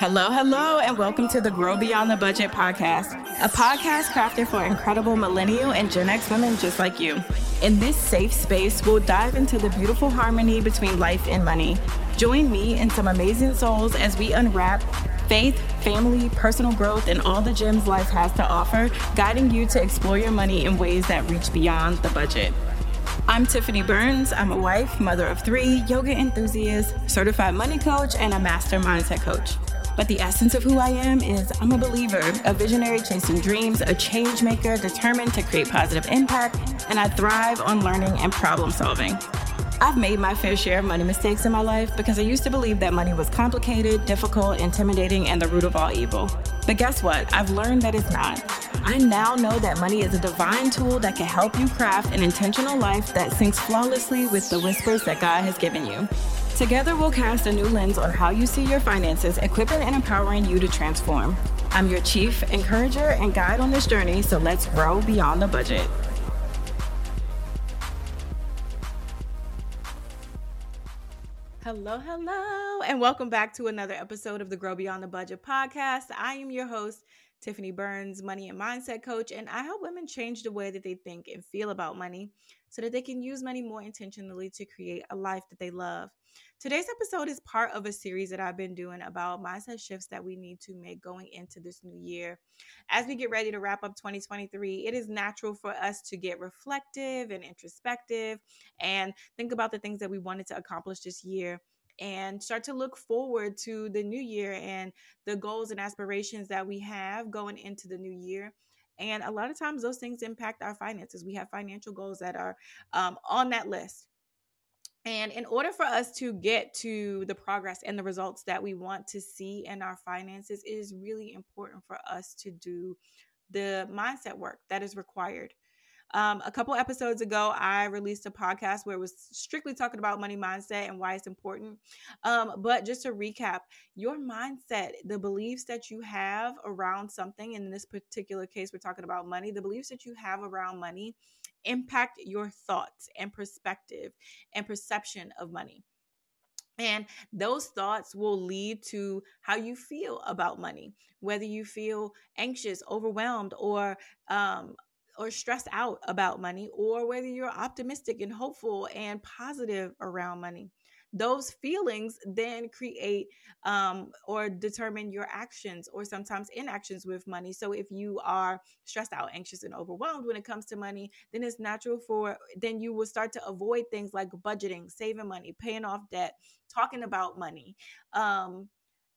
Hello, hello, and welcome to the Grow Beyond the Budget podcast, a podcast crafted for incredible millennial and Gen X women just like you. In this safe space, we'll dive into the beautiful harmony between life and money. Join me and some amazing souls as we unwrap faith, family, personal growth, and all the gems life has to offer, guiding you to explore your money in ways that reach beyond the budget. I'm Tiffany Burns. I'm a wife, mother of three, yoga enthusiast, certified money coach, and a master mindset coach. But the essence of who I am is I'm a believer, a visionary chasing dreams, a change maker determined to create positive impact, and I thrive on learning and problem solving. I've made my fair share of money mistakes in my life because I used to believe that money was complicated, difficult, intimidating, and the root of all evil. But guess what? I've learned that it's not. I now know that money is a divine tool that can help you craft an intentional life that syncs flawlessly with the whispers that God has given you. Together, we'll cast a new lens on how you see your finances, equipping and empowering you to transform. I'm your chief encourager and guide on this journey, so let's grow beyond the budget. Hello, hello, and welcome back to another episode of the Grow Beyond the Budget podcast. I am your host, Tiffany Burns, money and mindset coach, and I help women change the way that they think and feel about money so that they can use money more intentionally to create a life that they love. Today's episode is part of a series that I've been doing about mindset shifts that we need to make going into this new year. As we get ready to wrap up 2023, it is natural for us to get reflective and introspective and think about the things that we wanted to accomplish this year and start to look forward to the new year and the goals and aspirations that we have going into the new year. And a lot of times, those things impact our finances. We have financial goals that are um, on that list. And in order for us to get to the progress and the results that we want to see in our finances, it is really important for us to do the mindset work that is required. Um, a couple episodes ago, I released a podcast where it was strictly talking about money mindset and why it's important. Um, but just to recap, your mindset, the beliefs that you have around something, in this particular case, we're talking about money, the beliefs that you have around money impact your thoughts and perspective and perception of money. And those thoughts will lead to how you feel about money, whether you feel anxious, overwhelmed, or um, or stressed out about money, or whether you're optimistic and hopeful and positive around money those feelings then create um, or determine your actions or sometimes inactions with money. So if you are stressed out, anxious, and overwhelmed when it comes to money, then it's natural for then you will start to avoid things like budgeting, saving money, paying off debt, talking about money. Um,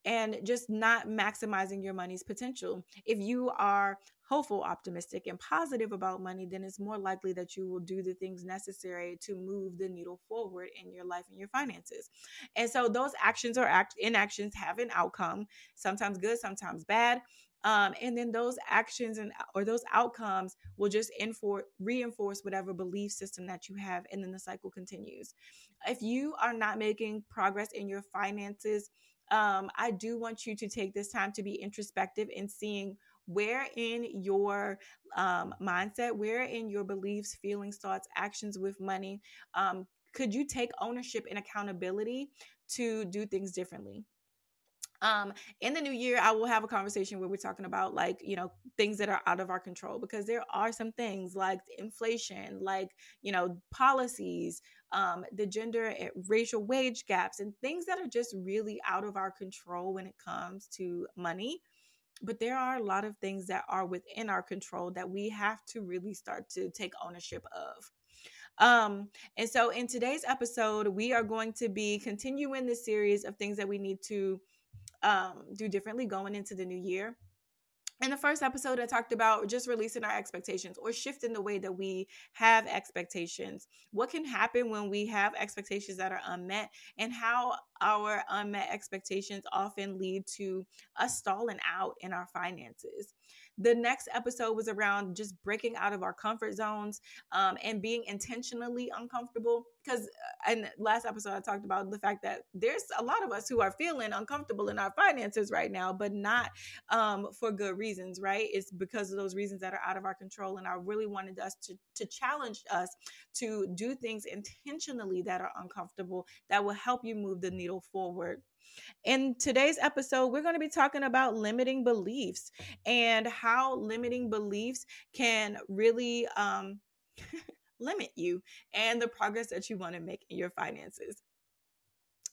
and just not maximizing your money's potential. If you are hopeful, optimistic, and positive about money, then it's more likely that you will do the things necessary to move the needle forward in your life and your finances. And so those actions or act inactions have an outcome, sometimes good, sometimes bad. Um, and then those actions and or those outcomes will just enforce reinforce whatever belief system that you have and then the cycle continues if you are not making progress in your finances um, i do want you to take this time to be introspective in seeing where in your um, mindset, where in your beliefs, feelings, thoughts, actions with money, um, could you take ownership and accountability to do things differently? um in the new year i will have a conversation where we're talking about like you know things that are out of our control because there are some things like inflation like you know policies um the gender and racial wage gaps and things that are just really out of our control when it comes to money but there are a lot of things that are within our control that we have to really start to take ownership of. Um, and so in today's episode, we are going to be continuing the series of things that we need to um, do differently going into the new year in the first episode, I talked about just releasing our expectations or shifting the way that we have expectations. What can happen when we have expectations that are unmet, and how our unmet expectations often lead to us stalling out in our finances. The next episode was around just breaking out of our comfort zones um, and being intentionally uncomfortable. Because in uh, last episode, I talked about the fact that there's a lot of us who are feeling uncomfortable in our finances right now, but not um, for good reasons, right? It's because of those reasons that are out of our control. And I really wanted us to, to challenge us to do things intentionally that are uncomfortable that will help you move the needle forward. In today's episode, we're going to be talking about limiting beliefs and how limiting beliefs can really um, limit you and the progress that you want to make in your finances.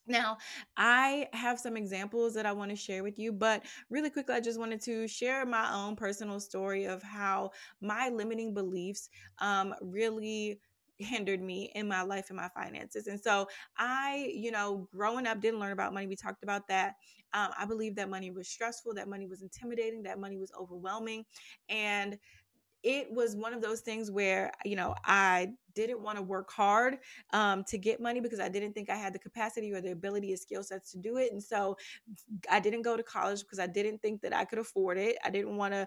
Now, I have some examples that I want to share with you, but really quickly, I just wanted to share my own personal story of how my limiting beliefs um, really hindered me in my life and my finances. And so I, you know, growing up didn't learn about money. We talked about that. Um, I believe that money was stressful, that money was intimidating, that money was overwhelming. And it was one of those things where you know i didn't want to work hard um, to get money because i didn't think i had the capacity or the ability or skill sets to do it and so i didn't go to college because i didn't think that i could afford it i didn't want to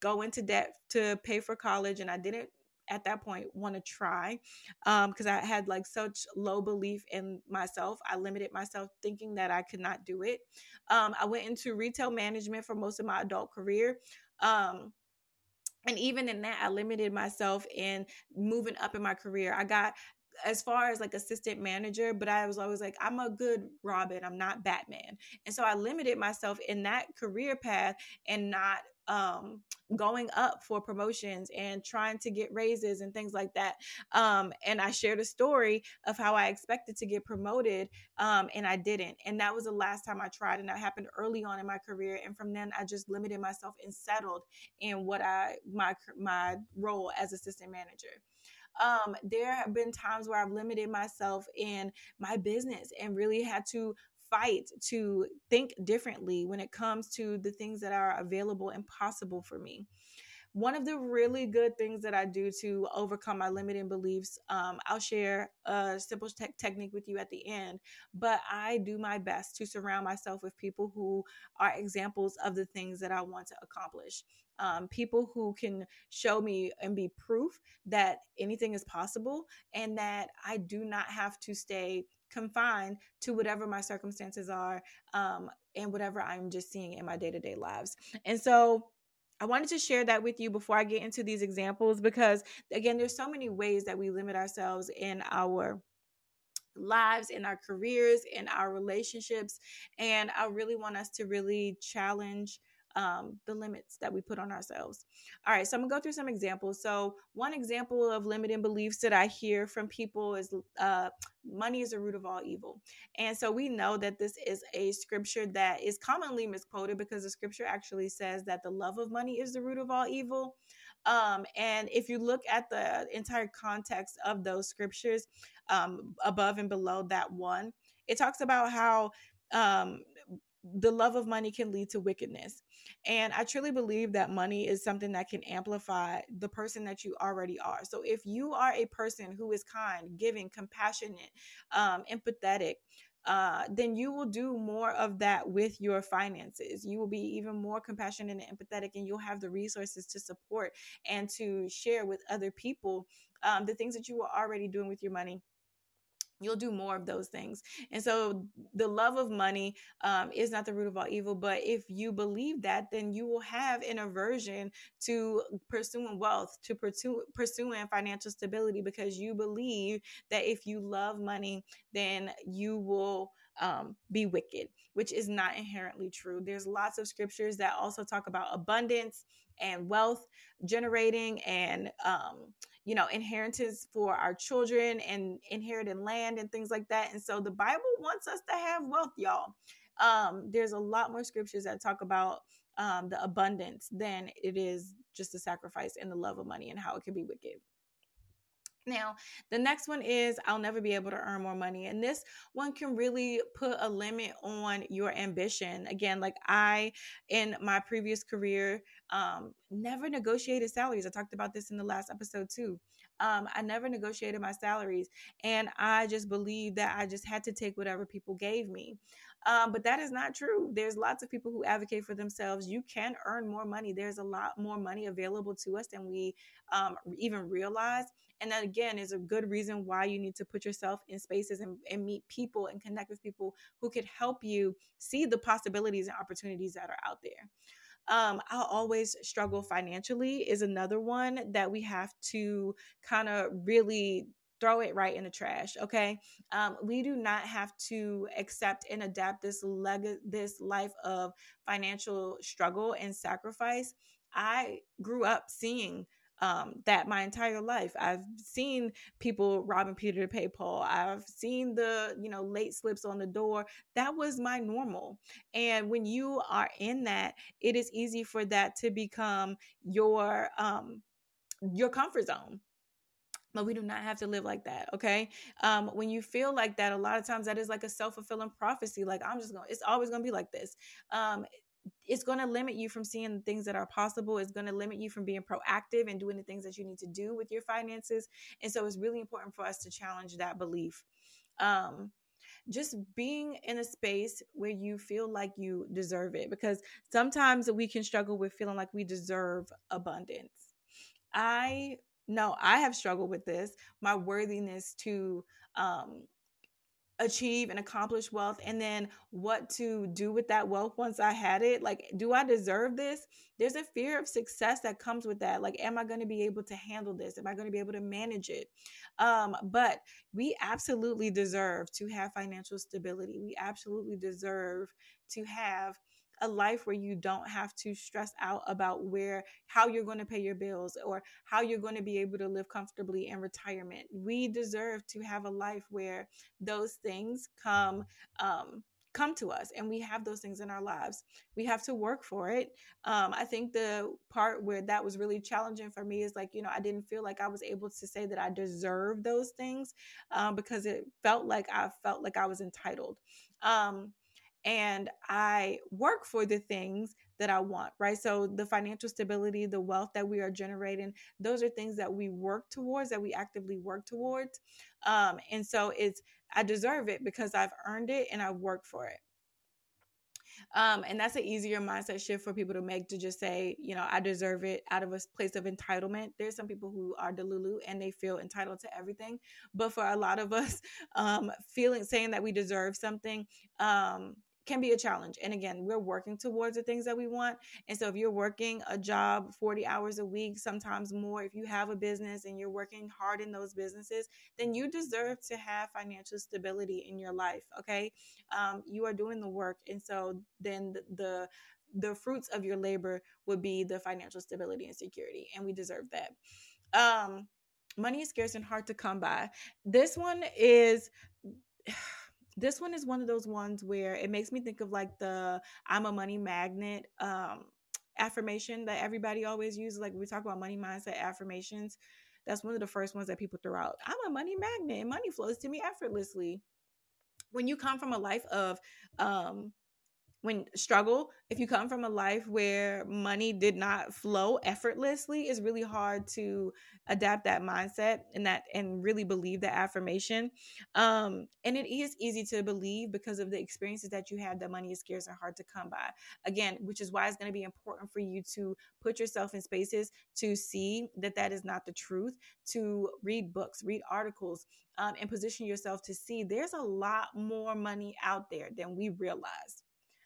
go into debt to pay for college and i didn't at that point want to try because um, I had like such low belief in myself. I limited myself thinking that I could not do it. Um, I went into retail management for most of my adult career. Um, and even in that i limited myself in moving up in my career i got as far as like assistant manager, but I was always like, I'm a good Robin, I'm not Batman. And so I limited myself in that career path and not um going up for promotions and trying to get raises and things like that. Um and i shared a story of how i expected to get promoted um and i didn't. And that was the last time i tried and that happened early on in my career. And from then i just limited myself and settled in what i my my role as assistant manager. Um, there have been times where I've limited myself in my business and really had to fight to think differently when it comes to the things that are available and possible for me. One of the really good things that I do to overcome my limiting beliefs, um, I'll share a simple te- technique with you at the end, but I do my best to surround myself with people who are examples of the things that I want to accomplish. Um, people who can show me and be proof that anything is possible and that I do not have to stay confined to whatever my circumstances are um, and whatever I'm just seeing in my day to day lives. And so, I wanted to share that with you before I get into these examples because, again, there's so many ways that we limit ourselves in our lives, in our careers, in our relationships. And I really want us to really challenge um, the limits that we put on ourselves. All right, so I'm gonna go through some examples. So, one example of limiting beliefs that I hear from people is uh, money is the root of all evil. And so we know that this is a scripture that is commonly misquoted because the scripture actually says that the love of money is the root of all evil. Um, and if you look at the entire context of those scriptures, um, above and below that one, it talks about how um, the love of money can lead to wickedness. And I truly believe that money is something that can amplify the person that you already are. So if you are a person who is kind, giving, compassionate, um, empathetic, uh, then you will do more of that with your finances. You will be even more compassionate and empathetic, and you'll have the resources to support and to share with other people um, the things that you are already doing with your money you'll do more of those things. And so the love of money um, is not the root of all evil but if you believe that then you will have an aversion to pursuing wealth to pursue, pursuing financial stability because you believe that if you love money then you will um, be wicked which is not inherently true there's lots of scriptures that also talk about abundance and wealth generating and um, you know, inheritance for our children and inherited land and things like that. And so the Bible wants us to have wealth, y'all. Um, there's a lot more scriptures that talk about um, the abundance than it is just the sacrifice and the love of money and how it can be wicked. Now, the next one is I'll never be able to earn more money. And this one can really put a limit on your ambition. Again, like I, in my previous career, um, never negotiated salaries. I talked about this in the last episode too. Um, I never negotiated my salaries. And I just believed that I just had to take whatever people gave me. Um, but that is not true. There's lots of people who advocate for themselves. You can earn more money. There's a lot more money available to us than we um, even realize. And that again is a good reason why you need to put yourself in spaces and, and meet people and connect with people who could help you see the possibilities and opportunities that are out there. Um, I'll always struggle financially is another one that we have to kind of really throw it right in the trash okay um, we do not have to accept and adapt this leg this life of financial struggle and sacrifice i grew up seeing um, that my entire life. I've seen people robbing Peter to pay Paul. I've seen the, you know, late slips on the door. That was my normal. And when you are in that, it is easy for that to become your um your comfort zone but we do not have to live like that okay? Um when you feel like that a lot of times that is like a self-fulfilling prophecy like i'm just gonna it's always gonna be like this. Um it's going to limit you from seeing the things that are possible. It's going to limit you from being proactive and doing the things that you need to do with your finances and so it's really important for us to challenge that belief. Um just being in a space where you feel like you deserve it because sometimes we can struggle with feeling like we deserve abundance. I know i have struggled with this my worthiness to um achieve and accomplish wealth and then what to do with that wealth once I had it. Like, do I deserve this? There's a fear of success that comes with that. Like, am I going to be able to handle this? Am I going to be able to manage it? Um, but we absolutely deserve to have financial stability. We absolutely deserve to have a life where you don't have to stress out about where how you're going to pay your bills or how you're going to be able to live comfortably in retirement. We deserve to have a life where those things come um, come to us and we have those things in our lives. We have to work for it. Um, i think the part where that was really challenging for me is like you know i didn't feel like i was able to say that i deserve those things um, because it felt like i felt like i was entitled. Um, and I work for the things that I want, right? So the financial stability, the wealth that we are generating, those are things that we work towards, that we actively work towards. Um, and so it's, I deserve it because I've earned it and I've worked for it. Um, and that's an easier mindset shift for people to make to just say, you know, I deserve it out of a place of entitlement. There's some people who are delulu and they feel entitled to everything. But for a lot of us, um, feeling saying that we deserve something, um, can be a challenge. And again, we're working towards the things that we want. And so if you're working a job 40 hours a week, sometimes more, if you have a business and you're working hard in those businesses, then you deserve to have financial stability in your life. Okay. Um, you are doing the work. And so then the, the the fruits of your labor would be the financial stability and security and we deserve that um money is scarce and hard to come by this one is this one is one of those ones where it makes me think of like the I'm a money magnet um affirmation that everybody always uses like we talk about money mindset affirmations that's one of the first ones that people throw out i'm a money magnet and money flows to me effortlessly. When you come from a life of um when struggle if you come from a life where money did not flow effortlessly it's really hard to adapt that mindset and that and really believe that affirmation. Um and it is easy to believe because of the experiences that you had that money is scarce and hard to come by. Again which is why it's going to be important for you to put yourself in spaces to see that that is not the truth to read books read articles um, and position yourself to see there's a lot more money out there than we realize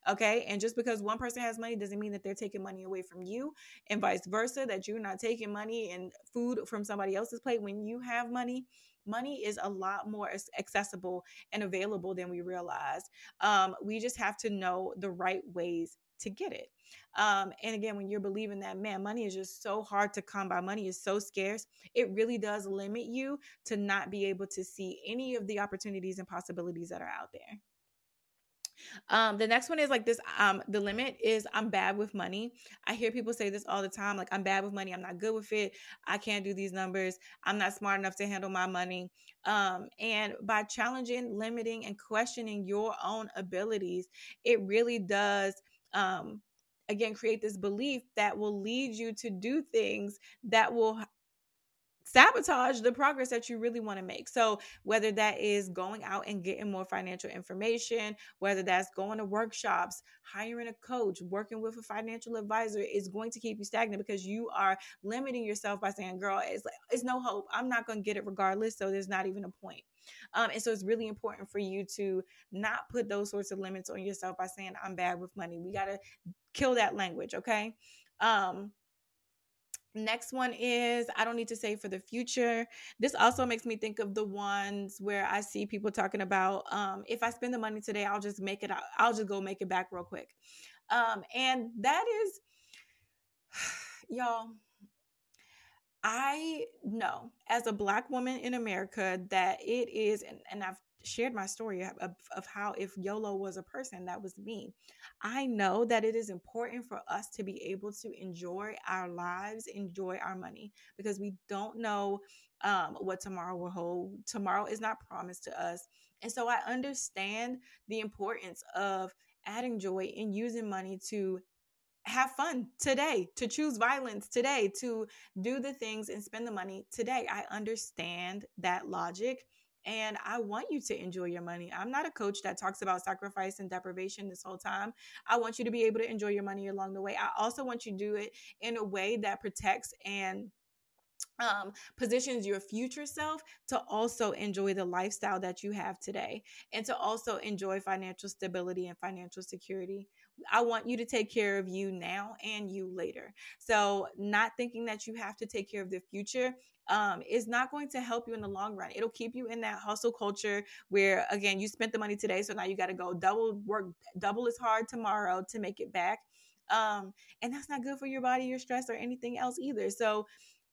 Okay. And just because one person has money doesn't mean that they're taking money away from you, and vice versa, that you're not taking money and food from somebody else's plate when you have money. Money is a lot more accessible and available than we realize. Um, we just have to know the right ways to get it. Um, and again, when you're believing that, man, money is just so hard to come by, money is so scarce, it really does limit you to not be able to see any of the opportunities and possibilities that are out there. Um, the next one is like this. Um, the limit is I'm bad with money. I hear people say this all the time. Like I'm bad with money. I'm not good with it. I can't do these numbers. I'm not smart enough to handle my money. Um, and by challenging, limiting, and questioning your own abilities, it really does. Um, again, create this belief that will lead you to do things that will sabotage the progress that you really want to make. So, whether that is going out and getting more financial information, whether that's going to workshops, hiring a coach, working with a financial advisor is going to keep you stagnant because you are limiting yourself by saying, "Girl, it's like, it's no hope. I'm not going to get it regardless, so there's not even a point." Um, and so it's really important for you to not put those sorts of limits on yourself by saying, I'm bad with money. We got to kill that language, okay? Um, Next one is I don't need to save for the future. This also makes me think of the ones where I see people talking about um, if I spend the money today, I'll just make it. I'll just go make it back real quick. Um, and that is, y'all, I know as a Black woman in America that it is, and, and I've shared my story of, of how if YOLO was a person, that was me. I know that it is important for us to be able to enjoy our lives, enjoy our money, because we don't know um, what tomorrow will hold. Tomorrow is not promised to us. And so I understand the importance of adding joy and using money to have fun today, to choose violence today, to do the things and spend the money today. I understand that logic and I want you to enjoy your money. I'm not a coach that talks about sacrifice and deprivation this whole time. I want you to be able to enjoy your money along the way. I also want you to do it in a way that protects and um, positions your future self to also enjoy the lifestyle that you have today and to also enjoy financial stability and financial security. I want you to take care of you now and you later. So, not thinking that you have to take care of the future um, is not going to help you in the long run. It'll keep you in that hustle culture where, again, you spent the money today, so now you got to go double work, double as hard tomorrow to make it back. Um, and that's not good for your body, your stress, or anything else either. So,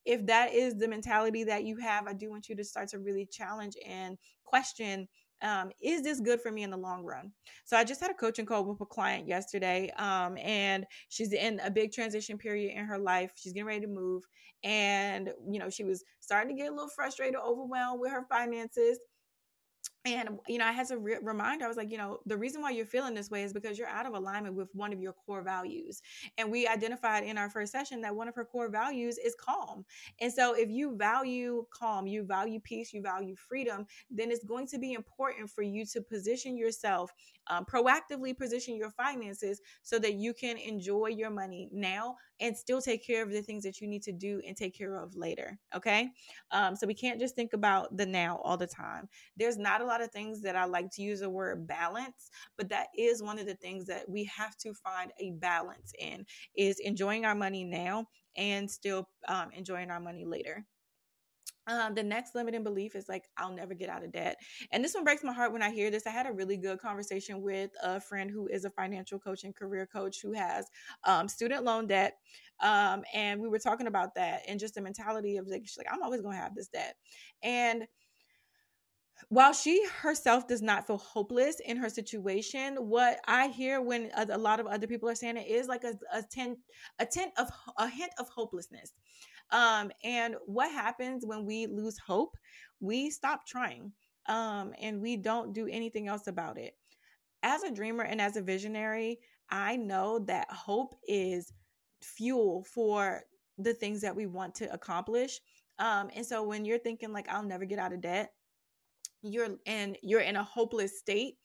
if that is the mentality that you have, I do want you to start to really challenge and question um, is this good for me in the long run? So I just had a coaching call with a client yesterday, um, and she's in a big transition period in her life. She's getting ready to move, and you know she was starting to get a little frustrated, overwhelmed with her finances and you know i had to re- remind i was like you know the reason why you're feeling this way is because you're out of alignment with one of your core values. And we identified in our first session that one of her core values is calm. And so if you value calm you value peace you value freedom then it's going to be important for you to position yourself um, proactively position your finances so that you can enjoy your money now and still take care of the things that you need to do and take care of later. Okay. Um, so we can't just think about the now all the time. There's not a lot of things that I like to use the word balance, but that is one of the things that we have to find a balance in is enjoying our money now and still um, enjoying our money later. Um, the next limiting belief is like I'll never get out of debt, and this one breaks my heart when I hear this. I had a really good conversation with a friend who is a financial coach and career coach who has um, student loan debt, um, and we were talking about that and just the mentality of like she's like I'm always going to have this debt, and while she herself does not feel hopeless in her situation, what I hear when a, lot of other people are saying it is like a, a tent, a tent of a hint of hopelessness. Um, and what happens when we lose hope? We stop trying um, and we don't do anything else about it. As a dreamer and as a visionary, I know that hope is fuel for the things that we want to accomplish. Um, and so when you're thinking like I'll never get out of debt, you're and you're in a hopeless state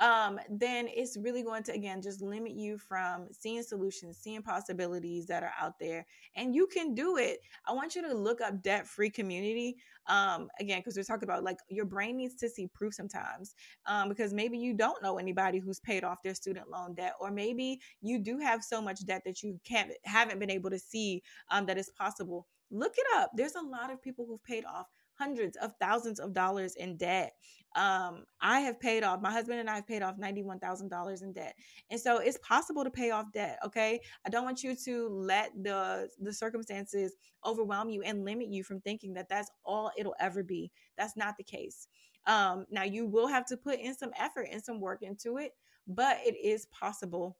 um, then it's really going to again just limit you from seeing solutions, seeing possibilities that are out there, and you can do it. I want you to look up debt free community um, again because we're talking about like your brain needs to see proof sometimes um, because maybe you don't know anybody who's paid off their student loan debt, or maybe you do have so much debt that you can't haven't been able to see um, that it's possible. Look it up. There's a lot of people who've paid off hundreds of thousands of dollars in debt. Um, I have paid off, my husband and I have paid off $91,000 in debt. And so it's possible to pay off debt. Okay. I don't want you to let the, the circumstances overwhelm you and limit you from thinking that that's all it'll ever be. That's not the case. Um, now you will have to put in some effort and some work into it, but it is possible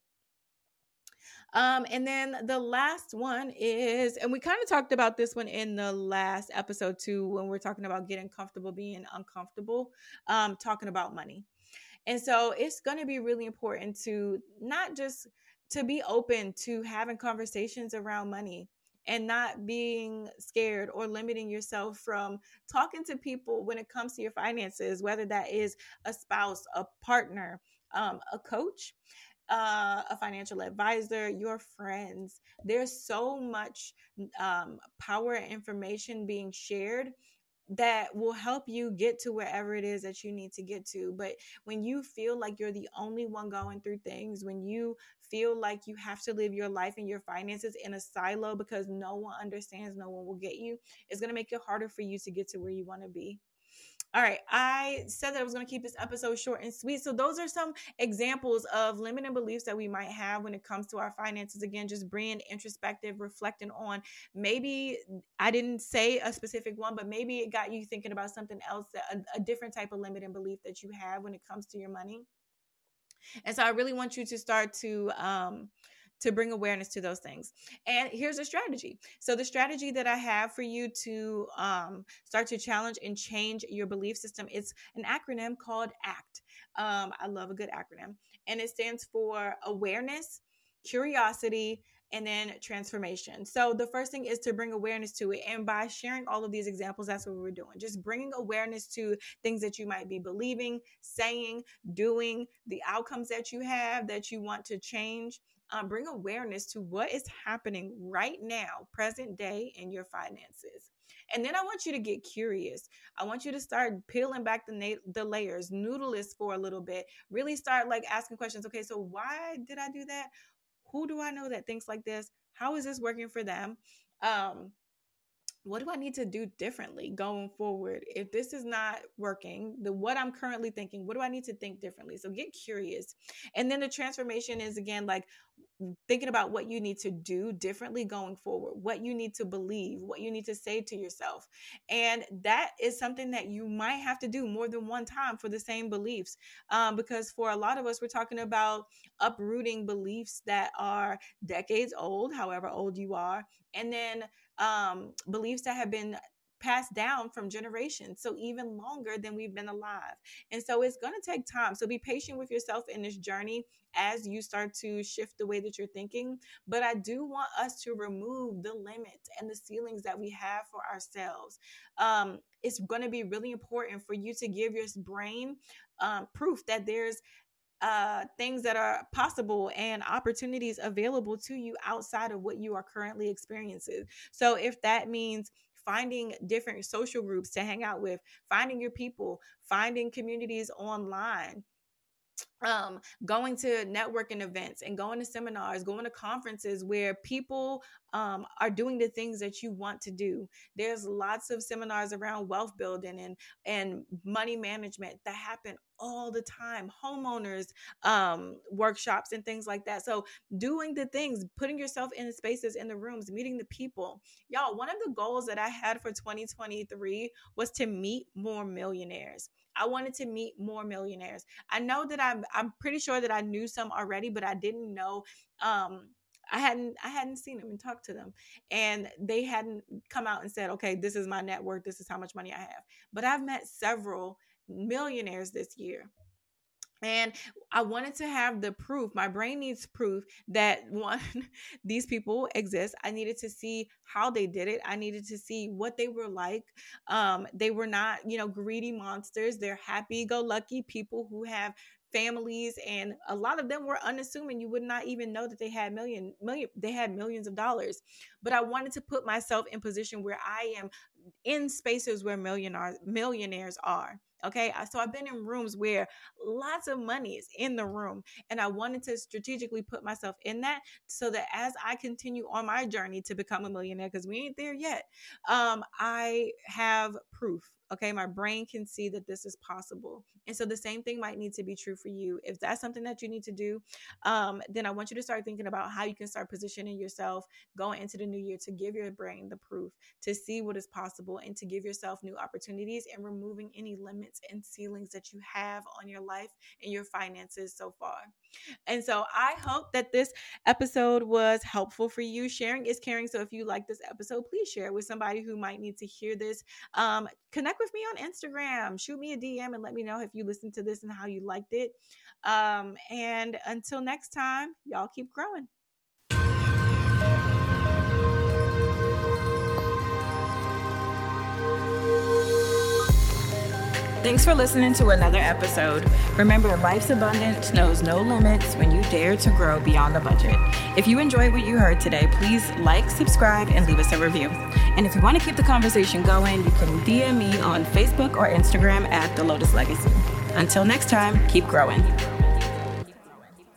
um, and then the last one is, and we kind of talked about this one in the last episode too, when we're talking about getting comfortable being uncomfortable, um, talking about money. And so it's going to be really important to not just to be open to having conversations around money and not being scared or limiting yourself from talking to people when it comes to your finances, whether that is a spouse, a partner, um, a coach uh, a financial advisor, your friends. There's so much um, power and information being shared that will help you get to wherever it is that you need to get to. But when you feel like you're the only one going through things, when you feel like you have to live your life and your finances in a silo because no one understands, no one will get you, it's going to make it harder for you to get to where you want to be. All right, I said that I was going to keep this episode short and sweet. So, those are some examples of limiting beliefs that we might have when it comes to our finances. Again, just being introspective, reflecting on maybe I didn't say a specific one, but maybe it got you thinking about something else, a, a different type of limiting belief that you have when it comes to your money. And so, I really want you to start to, um, to bring awareness to those things. And here's a strategy. So the strategy that I have for you to um, start to challenge and change your belief system is an acronym called ACT. Um, I love a good acronym, and it stands for awareness, curiosity, and then transformation. So the first thing is to bring awareness to it. And by sharing all of these examples, that's what we're doing. Just bringing awareness to things that you might be believing, saying, doing, the outcomes that you have that you want to change um, bring awareness to what is happening right now, present day, in your finances. And then I want you to get curious. I want you to start peeling back the na- the layers, noodle this for a little bit. Really start like asking questions. Okay, so why did I do that? Who do I know that thinks like this? How is this working for them? Um, what do I need to do differently going forward? If this is not working, the what I'm currently thinking, what do I need to think differently? So get curious. And then the transformation is again like thinking about what you need to do differently going forward, what you need to believe, what you need to say to yourself. And that is something that you might have to do more than one time for the same beliefs. Um, because for a lot of us, we're talking about uprooting beliefs that are decades old, however old you are, and then um, beliefs that have been passed down from generations, so even longer than we've been alive. And so it's going to take time. So be patient with yourself in this journey as you start to shift the way that you're thinking. But I do want us to remove the limits and the ceilings that we have for ourselves. Um, it's going to be really important for you to give your brain um, proof that there's uh, things that are possible and opportunities available to you outside of what you are currently experiencing. So, if that means finding different social groups to hang out with, finding your people, finding communities online, um, going to networking events and going to seminars, going to conferences where people um, are doing the things that you want to do. There's lots of seminars around wealth building and and money management that happen all the time. Homeowners um, workshops and things like that. So doing the things, putting yourself in the spaces, in the rooms, meeting the people. Y'all, one of the goals that I had for 2023 was to meet more millionaires. I wanted to meet more millionaires. I know that I'm I'm pretty sure that I knew some already, but I didn't know um I hadn't I hadn't seen them and talked to them and they hadn't come out and said, "Okay, this is my network. This is how much money I have." But I've met several millionaires this year. And I wanted to have the proof. My brain needs proof that one, these people exist. I needed to see how they did it. I needed to see what they were like. Um, they were not, you know, greedy monsters. They're happy go lucky people who have families and a lot of them were unassuming you would not even know that they had million million they had millions of dollars but i wanted to put myself in position where i am in spaces where millionaires millionaires are Okay. So I've been in rooms where lots of money is in the room. And I wanted to strategically put myself in that so that as I continue on my journey to become a millionaire, because we ain't there yet, um, I have proof Okay, my brain can see that this is possible. And so the same thing might need to be true for you. If that's something that you need to do, um, then I want you to start thinking about how you can start positioning yourself going into the new year to give your brain the proof, to see what is possible, and to give yourself new opportunities and removing any limits and ceilings that you have on your life and your finances so far. And so I hope that this episode was helpful for you. Sharing is caring. So if you like this episode, please share it with somebody who might need to hear this. Um, connect with me on Instagram. Shoot me a DM and let me know if you listened to this and how you liked it. Um, and until next time, y'all keep growing. Thanks for listening to another episode. Remember, life's abundance knows no limits when you dare to grow beyond the budget. If you enjoyed what you heard today, please like, subscribe, and leave us a review. And if you want to keep the conversation going, you can DM me on Facebook or Instagram at The Lotus Legacy. Until next time, keep growing.